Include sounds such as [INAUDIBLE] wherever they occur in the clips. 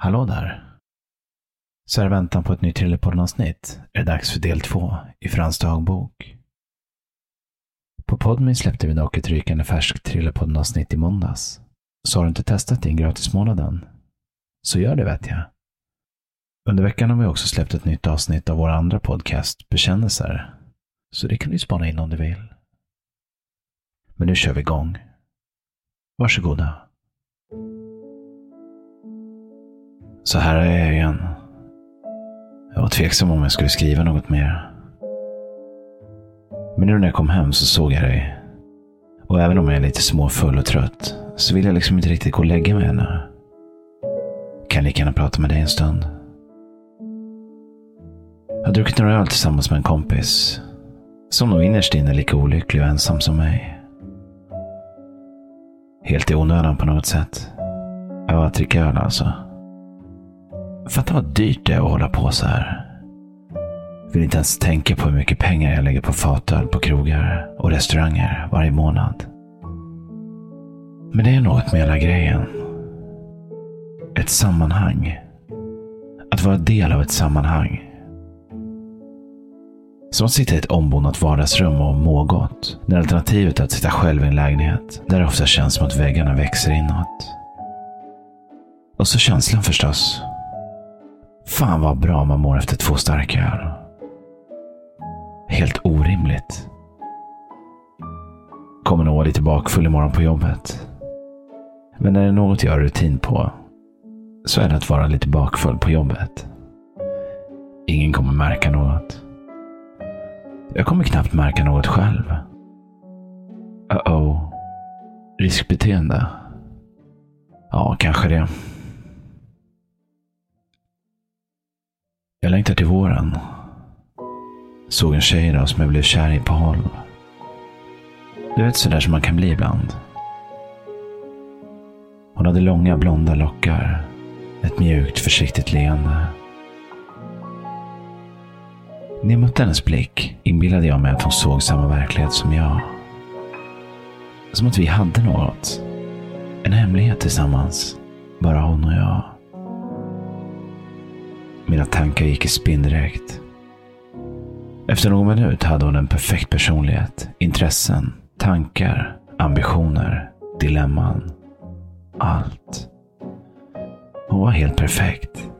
Hallå där! Så här i väntan på ett nytt Trillepodden-avsnitt är det dags för del två i Frans dagbok. På Podme släppte vi dock ett rykande färskt Trillepodden-avsnitt i måndags. Så har du inte testat din gratismånaden? Så gör det vet jag. Under veckan har vi också släppt ett nytt avsnitt av vår andra podcast, Bekännelser. Så det kan du spana in om du vill. Men nu kör vi igång. Varsågoda. Så här är jag igen. Jag var tveksam om jag skulle skriva något mer. Men nu när jag kom hem så såg jag dig. Och även om jag är lite småfull och trött så vill jag liksom inte riktigt gå och lägga mig ännu. Kan lika gärna prata med dig en stund. Jag har druckit några öl tillsammans med en kompis. Som nog innerst inne är lika olycklig och ensam som mig. Helt i onödan på något sätt. Ja, att dricka öl alltså. Fatta vad dyrt det är att hålla på så här. Vill inte ens tänka på hur mycket pengar jag lägger på fatöl på krogar och restauranger varje månad. Men det är något med hela grejen. Ett sammanhang. Att vara del av ett sammanhang. Som att sitta i ett ombonat vardagsrum och må gott. När alternativet är att sitta själv i en lägenhet där det ofta känns som att väggarna växer inåt. Och så känslan förstås. Fan vad bra man mår efter två starka öl. Helt orimligt. Kommer nog vara lite bakfull imorgon på jobbet. Men är det något jag har rutin på så är det att vara lite bakfull på jobbet. Ingen kommer märka något. Jag kommer knappt märka något själv. Uh-oh. Riskbeteende? Ja, kanske det. Jag längtar till våren. Såg en tjej idag som jag blev kär i på håll. Du vet sådär som man kan bli ibland. Hon hade långa blonda lockar. Ett mjukt försiktigt leende. När jag mötte hennes blick inbillade jag mig att hon såg samma verklighet som jag. Som att vi hade något. En hemlighet tillsammans. Bara hon och jag. Mina tankar gick i spinn direkt. Efter någon minut hade hon en perfekt personlighet, intressen, tankar, ambitioner, dilemman. Allt. Hon var helt perfekt.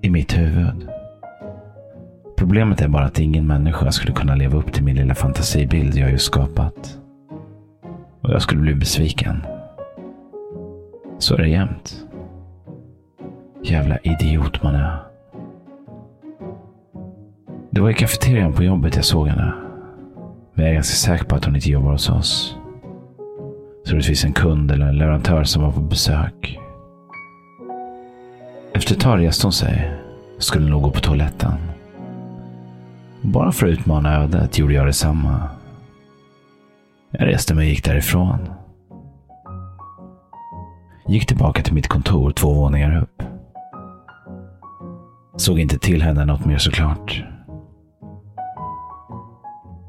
I mitt huvud. Problemet är bara att ingen människa skulle kunna leva upp till min lilla fantasibild jag just skapat. Och jag skulle bli besviken. Så är det jämt. Jävla idiot man är. Det var i kafeterian på jobbet jag såg henne. Men jag är ganska säker på att hon inte jobbar hos oss. Troligtvis en kund eller en leverantör som var på besök. Efter ett tag reste hon sig. Skulle nog gå på toaletten. Bara för att utmana ödet gjorde jag detsamma. Jag reste mig och gick därifrån. Gick tillbaka till mitt kontor två våningar upp. Såg inte till henne något mer såklart.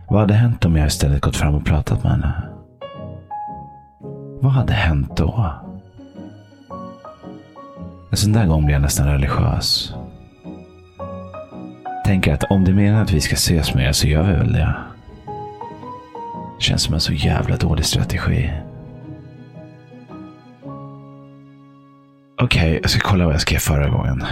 Vad hade hänt om jag istället gått fram och pratat med henne? Vad hade hänt då? En sån där gång blir jag nästan religiös. Tänker att om det menar att vi ska ses mer så gör vi väl det. Känns som en så jävla dålig strategi. Okej, okay, jag ska kolla vad jag skrev förra gången.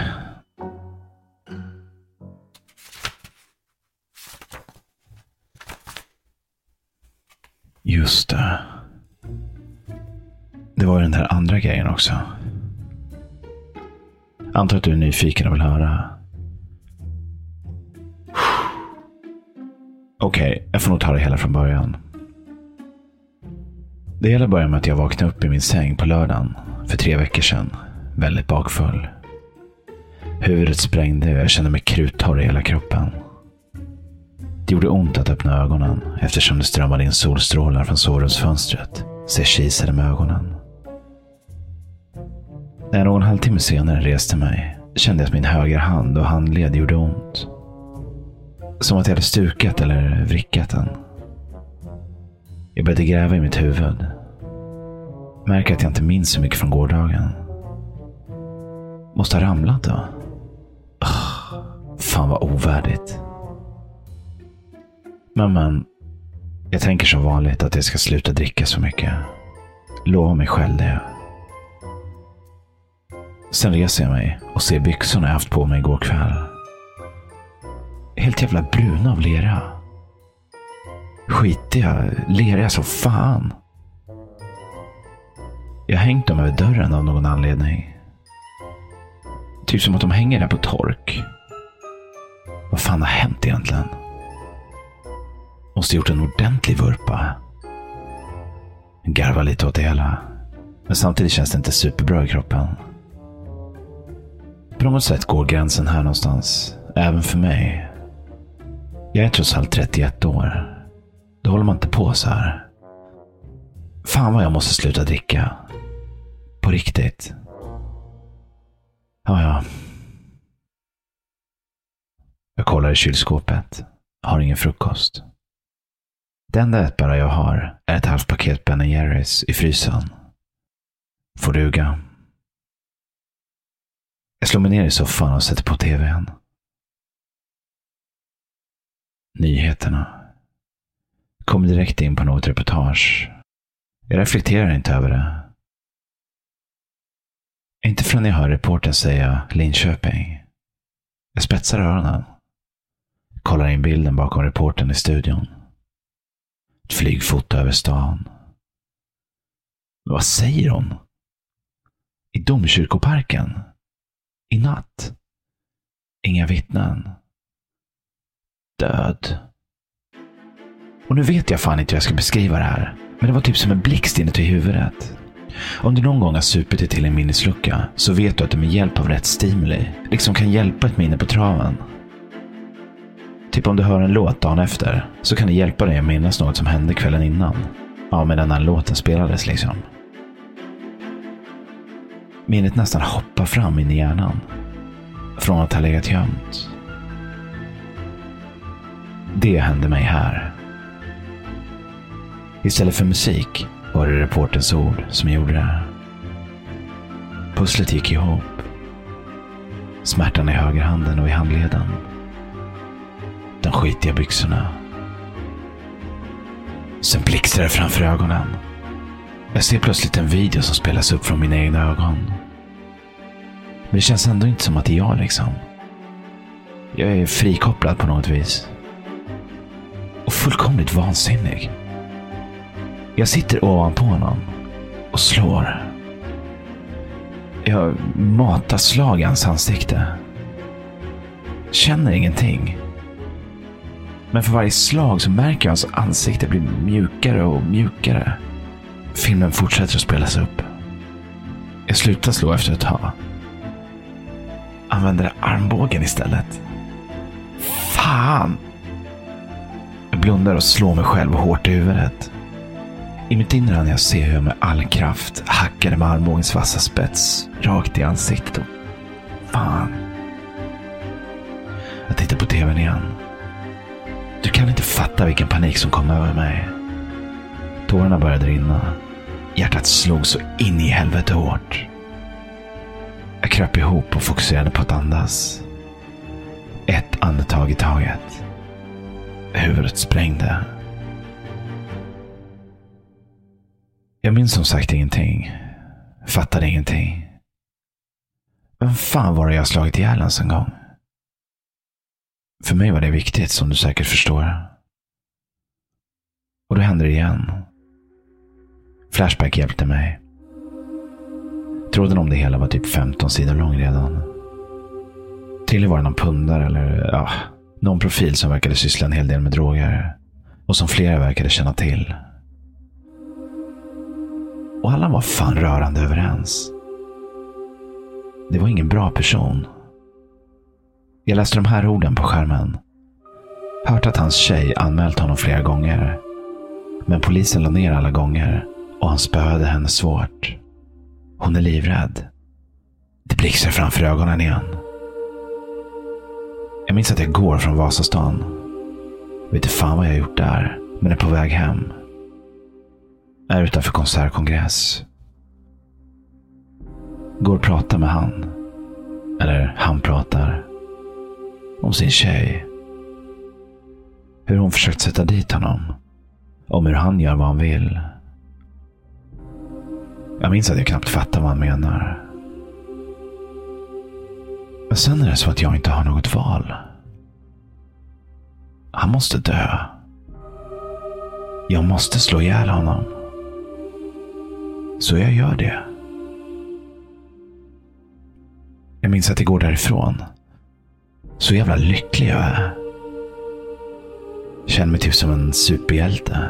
Just det. Det var ju den där andra grejen också. Antar att du är nyfiken och vill höra. Okej, okay, jag får nog ta det hela från början. Det hela började med att jag vaknade upp i min säng på lördagen för tre veckor sedan. Väldigt bakfull. Huvudet sprängde och jag kände mig kruttorr i hela kroppen. Det gjorde ont att öppna ögonen eftersom det strömmade in solstrålar från sovrumsfönstret. Så jag kisade med ögonen. När jag någon halvtimme senare reste mig kände jag att min högra hand och handled gjorde ont. Som att jag hade stukat eller vrickat den. Jag började gräva i mitt huvud. Märker att jag inte minns så mycket från gårdagen. Måste ha ramlat då? Oh, fan vad ovärdigt. Men men. Jag tänker som vanligt att jag ska sluta dricka så mycket. Lova mig själv det. Sen reser jag mig och ser byxorna jag haft på mig igår kväll. Helt jävla bruna av lera. Skitiga, leriga så fan. Jag har hängt dem över dörren av någon anledning. Typ som att de hänger där på tork. Vad fan har hänt egentligen? Måste gjort en ordentlig vurpa. Garvar lite åt det hela. Men samtidigt känns det inte superbra i kroppen. På något sätt går gränsen här någonstans. Även för mig. Jag är trots allt 31 år. Då håller man inte på så här. Fan vad jag måste sluta dricka. På riktigt. Ja, ja. Jag kollar i kylskåpet. Har ingen frukost. Det enda ätbara jag har är ett halvt paket Ben Jerrys i frysen. Får duga. Jag slår mig ner i soffan och sätter på tvn. Nyheterna. Kom direkt in på något reportage. Jag reflekterar inte över det. Inte förrän jag hör reportern säga Linköping. Jag spetsar öronen. Kollar in bilden bakom reportern i studion. Ett flygfoto över stan. Men vad säger hon? I Domkyrkoparken? I natt? Inga vittnen? Död? Och nu vet jag fan inte hur jag ska beskriva det här. Men det var typ som en blixt inuti huvudet. Om du någon gång har supit dig till en minneslucka så vet du att du med hjälp av rätt stimuli liksom kan hjälpa ett minne på traven. Typ om du hör en låt dagen efter så kan det hjälpa dig att minnas något som hände kvällen innan. Ja, medan den låten spelades liksom. Minnet nästan hoppar fram in i hjärnan. Från att ha legat gömt. Det hände mig här. Istället för musik var det reportens ord som gjorde det. Pusslet gick ihop. Smärtan i högerhanden och i handleden. De skitiga byxorna. Sen blixtrar det framför ögonen. Jag ser plötsligt en video som spelas upp från mina egna ögon. Men det känns ändå inte som att det är jag liksom. Jag är frikopplad på något vis. Och fullkomligt vansinnig. Jag sitter ovanpå honom och slår. Jag matar slag i hans ansikte. Känner ingenting. Men för varje slag så märker jag hans ansikte blir mjukare och mjukare. Filmen fortsätter att spelas upp. Jag slutar slå efter ett tag. Använder armbågen istället. Fan! Jag blundar och slår mig själv hårt i huvudet. I mitt inre hann jag se hur jag med all kraft hackade med armbågens vassa spets rakt i ansiktet. Och fan. Jag tittar på tvn igen. Du kan inte fatta vilken panik som kom över mig. Tårarna började rinna. Hjärtat slog så in i helvete hårt. Jag kröp ihop och fokuserade på att andas. Ett andetag i taget. Huvudet sprängde. Jag minns som sagt ingenting. Fattade ingenting. Vem fan var det jag slagit ihjäl ens en gång? För mig var det viktigt, som du säkert förstår. Och då hände det igen. Flashback hjälpte mig. Tråden om det hela var typ 15 sidor lång redan. Till var det någon pundare eller ja, någon profil som verkade syssla en hel del med droger. Och som flera verkade känna till. Och alla var fan rörande överens. Det var ingen bra person. Jag läste de här orden på skärmen. Hört att hans tjej anmält honom flera gånger. Men polisen la ner alla gånger och han spöade henne svårt. Hon är livrädd. Det blixtrar framför ögonen igen. Jag minns att jag går från Vasastan. Vet inte fan vad jag gjort där, men är på väg hem. Är utanför konsertkongress. Går och pratar med han. Eller han pratar. Om sin tjej. Hur hon försökt sätta dit honom. Om hur han gör vad han vill. Jag minns att jag knappt fattar vad han menar. Men sen är det så att jag inte har något val. Han måste dö. Jag måste slå ihjäl honom. Så jag gör det. Jag minns att jag går därifrån. Så jävla lycklig jag är. Känner mig typ som en superhjälte.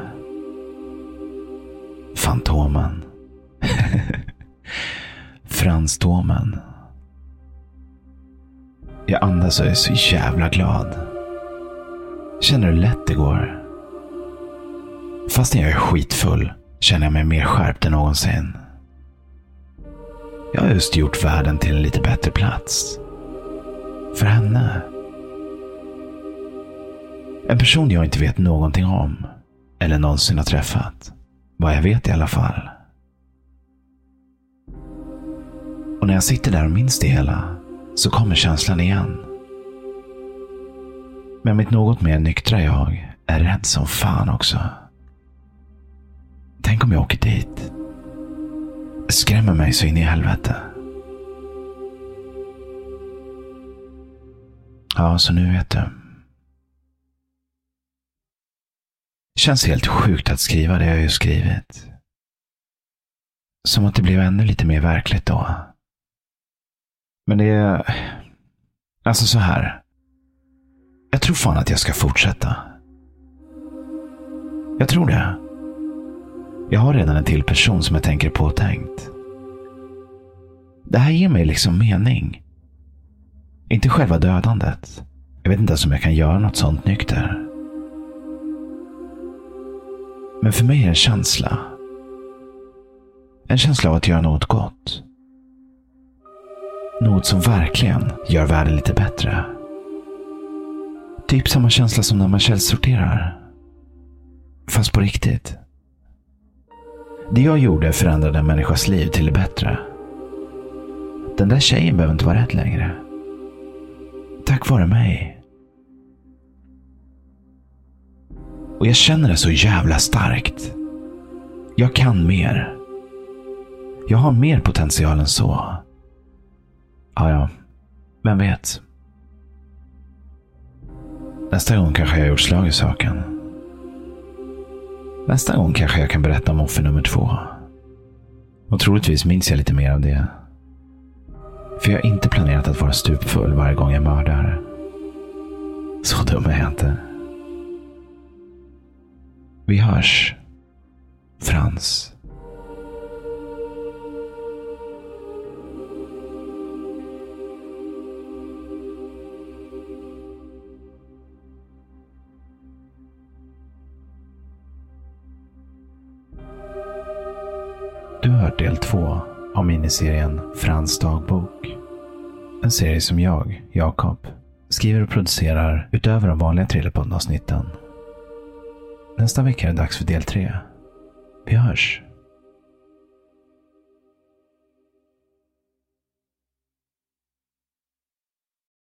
Fantomen. [LAUGHS] Franstomen. Jag andas och är så jävla glad. Känner hur lätt det går. Fastän jag är skitfull känner jag mig mer skärpt än någonsin. Jag har just gjort världen till en lite bättre plats. För henne. En person jag inte vet någonting om. Eller någonsin har träffat. Vad jag vet i alla fall. Och när jag sitter där och minns det hela så kommer känslan igen. Men mitt något mer nyktra jag är rädd som fan också. Tänk om jag åker dit. Skrämmer mig så in i helvete. Ja, så nu vet du. Känns helt sjukt att skriva det jag just skrivit. Som att det blev ännu lite mer verkligt då. Men det är... Alltså så här. Jag tror fan att jag ska fortsätta. Jag tror det. Jag har redan en till person som jag tänker på och tänkt. Det här ger mig liksom mening. Inte själva dödandet. Jag vet inte ens om jag kan göra något sånt nykter. Men för mig är det en känsla. En känsla av att göra något gott. Något som verkligen gör världen lite bättre. Typ samma känsla som när man källsorterar. Fast på riktigt. Det jag gjorde förändrade en människas liv till det bättre. Den där tjejen behöver inte vara rädd längre. Tack vare mig. Och jag känner det så jävla starkt. Jag kan mer. Jag har mer potential än så. Ja, ja. Vem vet? Nästa gång kanske jag har gjort slag i saken. Nästa gång kanske jag kan berätta om offer nummer två. Och troligtvis minns jag lite mer av det. För jag har inte planerat att vara stupfull varje gång jag mördar. Så dum är jag inte. Vi hörs. Frans. Du har hört del två av miniserien Frans dagbok. En serie som jag, Jakob, skriver och producerar utöver de vanliga Thrillerpodden-avsnitten. Nästa vecka är det dags för del tre. Vi hörs!